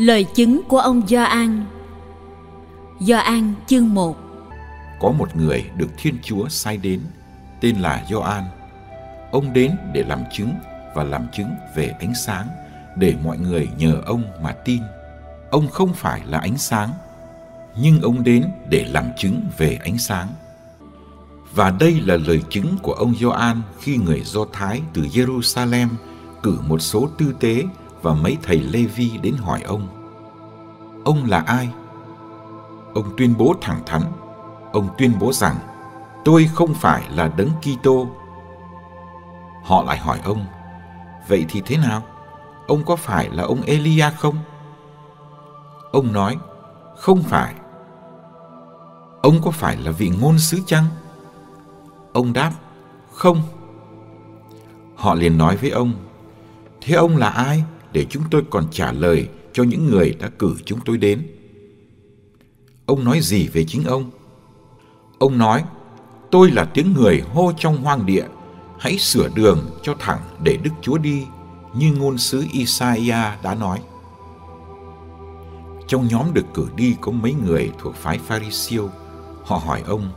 Lời chứng của ông Gioan Gioan chương 1 Có một người được Thiên Chúa sai đến, tên là Gioan. Ông đến để làm chứng và làm chứng về ánh sáng, để mọi người nhờ ông mà tin. Ông không phải là ánh sáng, nhưng ông đến để làm chứng về ánh sáng. Và đây là lời chứng của ông Gioan khi người Do Thái từ Jerusalem cử một số tư tế và mấy thầy Lê Vi đến hỏi ông. Ông là ai? Ông tuyên bố thẳng thắn. Ông tuyên bố rằng tôi không phải là đấng Kitô. Họ lại hỏi ông, vậy thì thế nào? Ông có phải là ông Elia không? Ông nói, không phải. Ông có phải là vị ngôn sứ chăng? Ông đáp, không. Họ liền nói với ông, thế ông là ai để chúng tôi còn trả lời cho những người đã cử chúng tôi đến? Ông nói gì về chính ông? Ông nói, tôi là tiếng người hô trong hoang địa, hãy sửa đường cho thẳng để Đức Chúa đi, như ngôn sứ Isaiah đã nói. Trong nhóm được cử đi có mấy người thuộc phái Pharisêu, họ hỏi ông,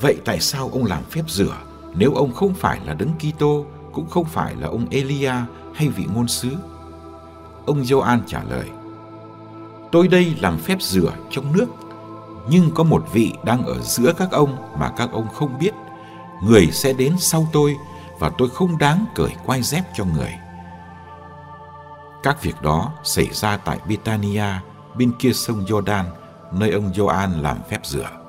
vậy tại sao ông làm phép rửa nếu ông không phải là đấng Kitô, cũng không phải là ông Elia hay vị ngôn sứ? Ông Gioan trả lời, tôi đây làm phép rửa trong nước, nhưng có một vị đang ở giữa các ông mà các ông không biết, người sẽ đến sau tôi và tôi không đáng cởi quai dép cho người. Các việc đó xảy ra tại Betania, bên kia sông Jordan, nơi ông Gioan làm phép rửa.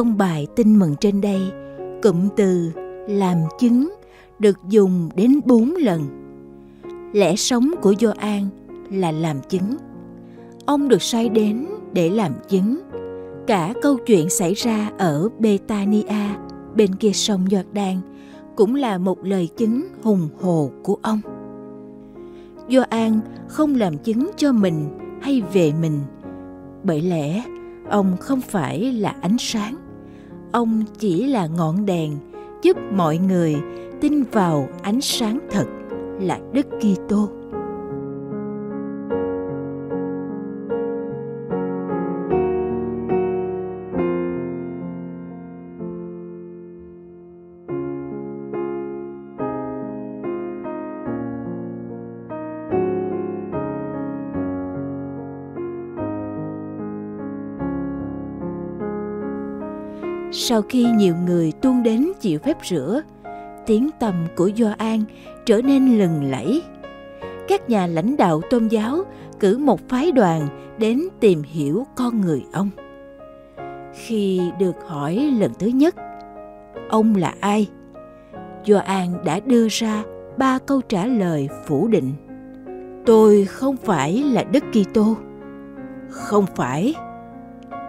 Trong bài tin mừng trên đây, cụm từ làm chứng được dùng đến bốn lần. Lẽ sống của Gioan là làm chứng. Ông được sai đến để làm chứng. Cả câu chuyện xảy ra ở Betania, bên kia sông Jordan, cũng là một lời chứng hùng hồ của ông. Gioan không làm chứng cho mình hay về mình, bởi lẽ ông không phải là ánh sáng ông chỉ là ngọn đèn giúp mọi người tin vào ánh sáng thật là Đức Kitô. Sau khi nhiều người tuôn đến chịu phép rửa, tiếng tầm của Gioan trở nên lừng lẫy. Các nhà lãnh đạo tôn giáo cử một phái đoàn đến tìm hiểu con người ông. Khi được hỏi lần thứ nhất, ông là ai? Gioan đã đưa ra ba câu trả lời phủ định. Tôi không phải là Đức Kitô. Không phải.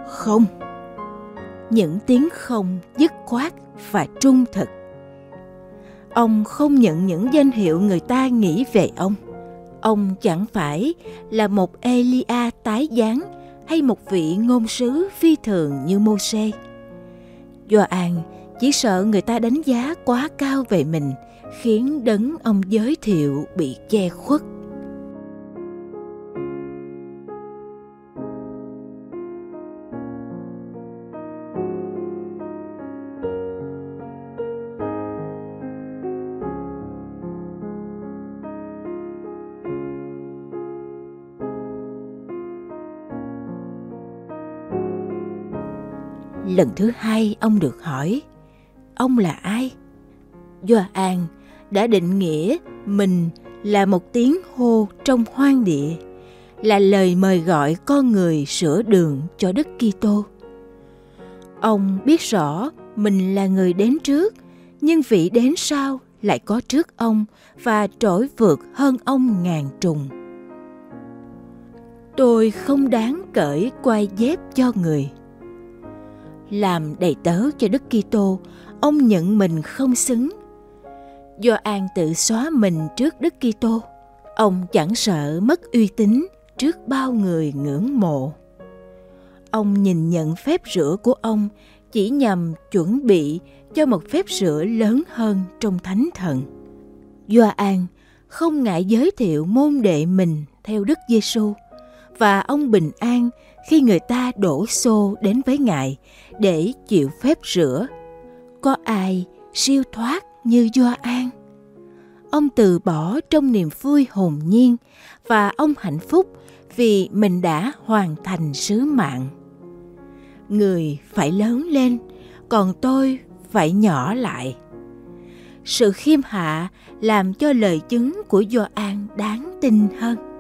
Không những tiếng không dứt khoát và trung thực. Ông không nhận những danh hiệu người ta nghĩ về ông. Ông chẳng phải là một elia tái giáng hay một vị ngôn sứ phi thường như mô sê Gioan chỉ sợ người ta đánh giá quá cao về mình, khiến đấng ông giới thiệu bị che khuất. Lần thứ hai ông được hỏi ông là ai Gioan đã định nghĩa mình là một tiếng hô trong hoang địa là lời mời gọi con người sửa đường cho Đức Kitô. Ông biết rõ mình là người đến trước, nhưng vị đến sau lại có trước ông và trỗi vượt hơn ông ngàn trùng. Tôi không đáng cởi quai dép cho người làm đầy tớ cho Đức Kitô, ông nhận mình không xứng. Do An tự xóa mình trước Đức Kitô, ông chẳng sợ mất uy tín trước bao người ngưỡng mộ. Ông nhìn nhận phép rửa của ông chỉ nhằm chuẩn bị cho một phép rửa lớn hơn trong thánh thần. Gioan không ngại giới thiệu môn đệ mình theo Đức Giêsu và ông bình an khi người ta đổ xô đến với ngài để chịu phép rửa. Có ai siêu thoát như Do An? Ông từ bỏ trong niềm vui hồn nhiên và ông hạnh phúc vì mình đã hoàn thành sứ mạng. Người phải lớn lên, còn tôi phải nhỏ lại. Sự khiêm hạ làm cho lời chứng của Do An đáng tin hơn.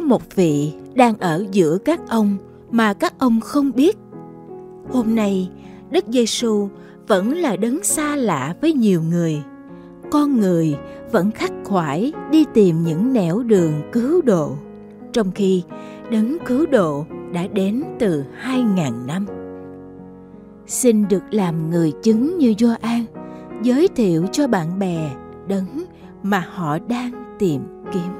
Có một vị đang ở giữa các ông mà các ông không biết. Hôm nay, Đức Giêsu vẫn là đấng xa lạ với nhiều người. Con người vẫn khắc khoải đi tìm những nẻo đường cứu độ, trong khi đấng cứu độ đã đến từ 2.000 năm. Xin được làm người chứng như Gioan, giới thiệu cho bạn bè đấng mà họ đang tìm kiếm.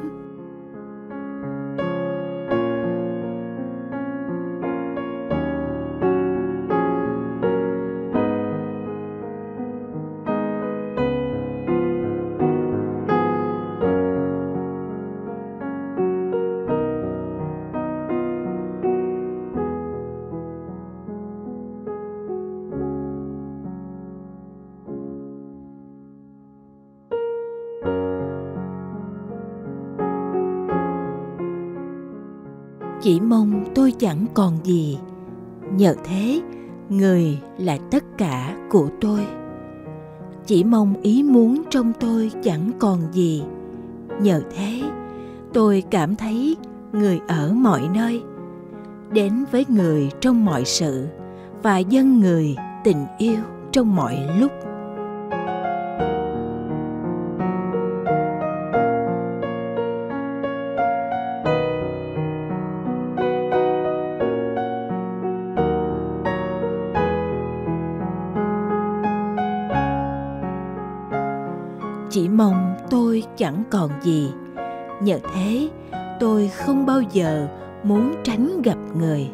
Chỉ mong tôi chẳng còn gì. Nhờ thế, người là tất cả của tôi. Chỉ mong ý muốn trong tôi chẳng còn gì. Nhờ thế, tôi cảm thấy người ở mọi nơi, đến với người trong mọi sự và dân người tình yêu trong mọi lúc. Chỉ mong tôi chẳng còn gì. Nhờ thế, tôi không bao giờ muốn tránh gặp người.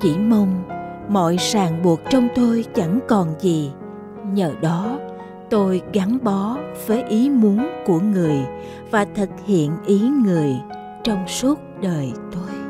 Chỉ mong mọi ràng buộc trong tôi chẳng còn gì. Nhờ đó, tôi gắn bó với ý muốn của người và thực hiện ý người trong suốt đời tôi.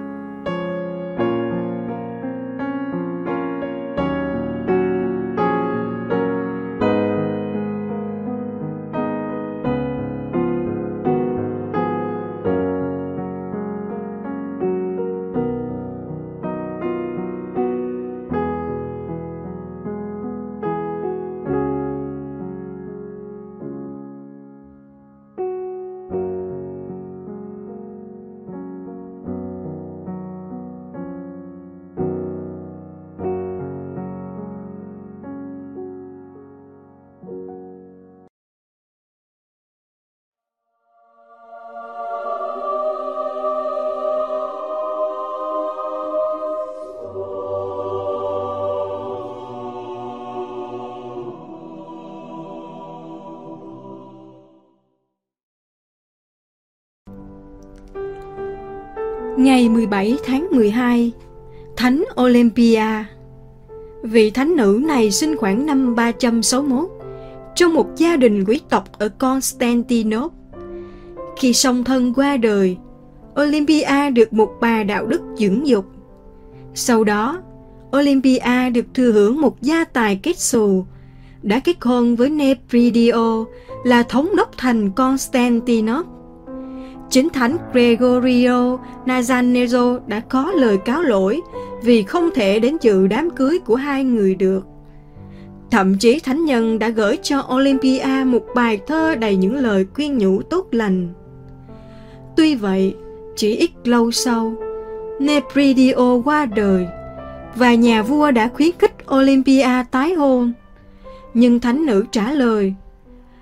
Ngày 17 tháng 12, Thánh Olympia Vị thánh nữ này sinh khoảng năm 361 trong một gia đình quý tộc ở Constantinople. Khi song thân qua đời, Olympia được một bà đạo đức dưỡng dục. Sau đó, Olympia được thừa hưởng một gia tài kết xù, đã kết hôn với Nepridio là thống đốc thành Constantinople Chính thánh Gregorio Nazianzo đã có lời cáo lỗi vì không thể đến dự đám cưới của hai người được. Thậm chí thánh nhân đã gửi cho Olympia một bài thơ đầy những lời khuyên nhủ tốt lành. Tuy vậy, chỉ ít lâu sau, Nepridio qua đời và nhà vua đã khuyến khích Olympia tái hôn. Nhưng thánh nữ trả lời,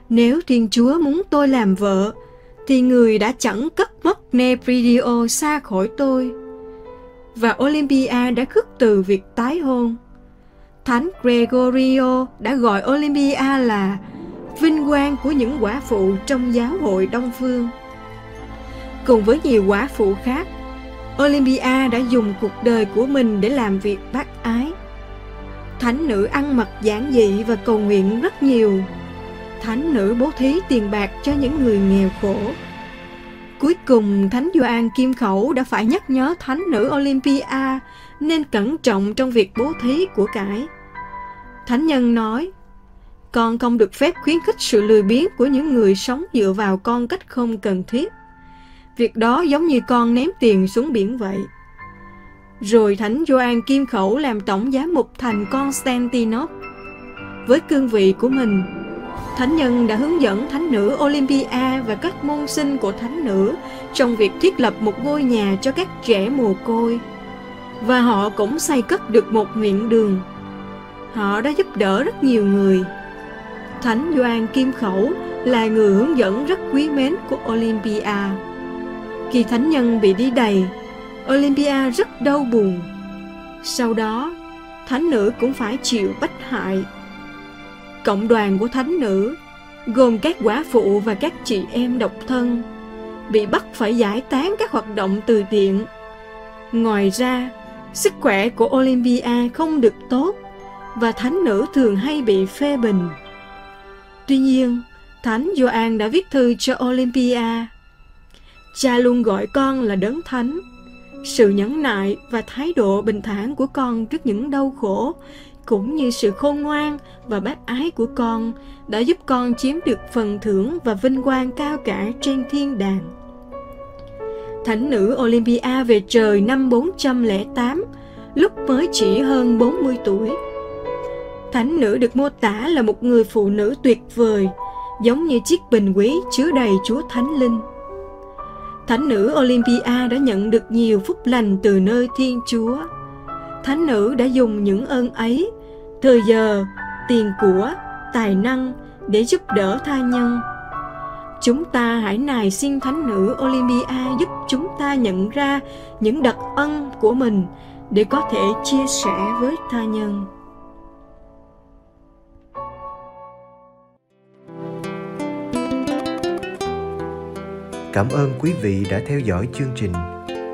nếu Thiên Chúa muốn tôi làm vợ, thì người đã chẳng cất mất Nepridio xa khỏi tôi. Và Olympia đã khước từ việc tái hôn. Thánh Gregorio đã gọi Olympia là vinh quang của những quả phụ trong giáo hội Đông Phương. Cùng với nhiều quả phụ khác, Olympia đã dùng cuộc đời của mình để làm việc bác ái. Thánh nữ ăn mặc giản dị và cầu nguyện rất nhiều. Thánh nữ bố thí tiền bạc cho những người nghèo khổ. Cuối cùng, Thánh Gioan Kim Khẩu đã phải nhắc nhớ Thánh nữ Olympia nên cẩn trọng trong việc bố thí của cải. Thánh nhân nói, con không được phép khuyến khích sự lười biếng của những người sống dựa vào con cách không cần thiết. Việc đó giống như con ném tiền xuống biển vậy. Rồi Thánh Gioan Kim Khẩu làm tổng giám mục thành Constantinople. Với cương vị của mình, Thánh nhân đã hướng dẫn thánh nữ Olympia và các môn sinh của thánh nữ trong việc thiết lập một ngôi nhà cho các trẻ mồ côi. Và họ cũng xây cất được một nguyện đường. Họ đã giúp đỡ rất nhiều người. Thánh Doan Kim Khẩu là người hướng dẫn rất quý mến của Olympia. Khi thánh nhân bị đi đầy, Olympia rất đau buồn. Sau đó, thánh nữ cũng phải chịu bách hại Cộng đoàn của thánh nữ, gồm các quả phụ và các chị em độc thân, bị bắt phải giải tán các hoạt động từ thiện. Ngoài ra, sức khỏe của Olympia không được tốt và thánh nữ thường hay bị phê bình. Tuy nhiên, Thánh Gioan đã viết thư cho Olympia. Cha luôn gọi con là đấng thánh. Sự nhẫn nại và thái độ bình thản của con trước những đau khổ cũng như sự khôn ngoan và bác ái của con đã giúp con chiếm được phần thưởng và vinh quang cao cả trên thiên đàng. Thánh nữ Olympia về trời năm 408, lúc mới chỉ hơn 40 tuổi. Thánh nữ được mô tả là một người phụ nữ tuyệt vời, giống như chiếc bình quý chứa đầy Chúa Thánh Linh. Thánh nữ Olympia đã nhận được nhiều phúc lành từ nơi Thiên Chúa. Thánh nữ đã dùng những ơn ấy thời giờ, tiền của, tài năng để giúp đỡ tha nhân. Chúng ta hãy nài xin Thánh nữ Olympia giúp chúng ta nhận ra những đặc ân của mình để có thể chia sẻ với tha nhân. Cảm ơn quý vị đã theo dõi chương trình.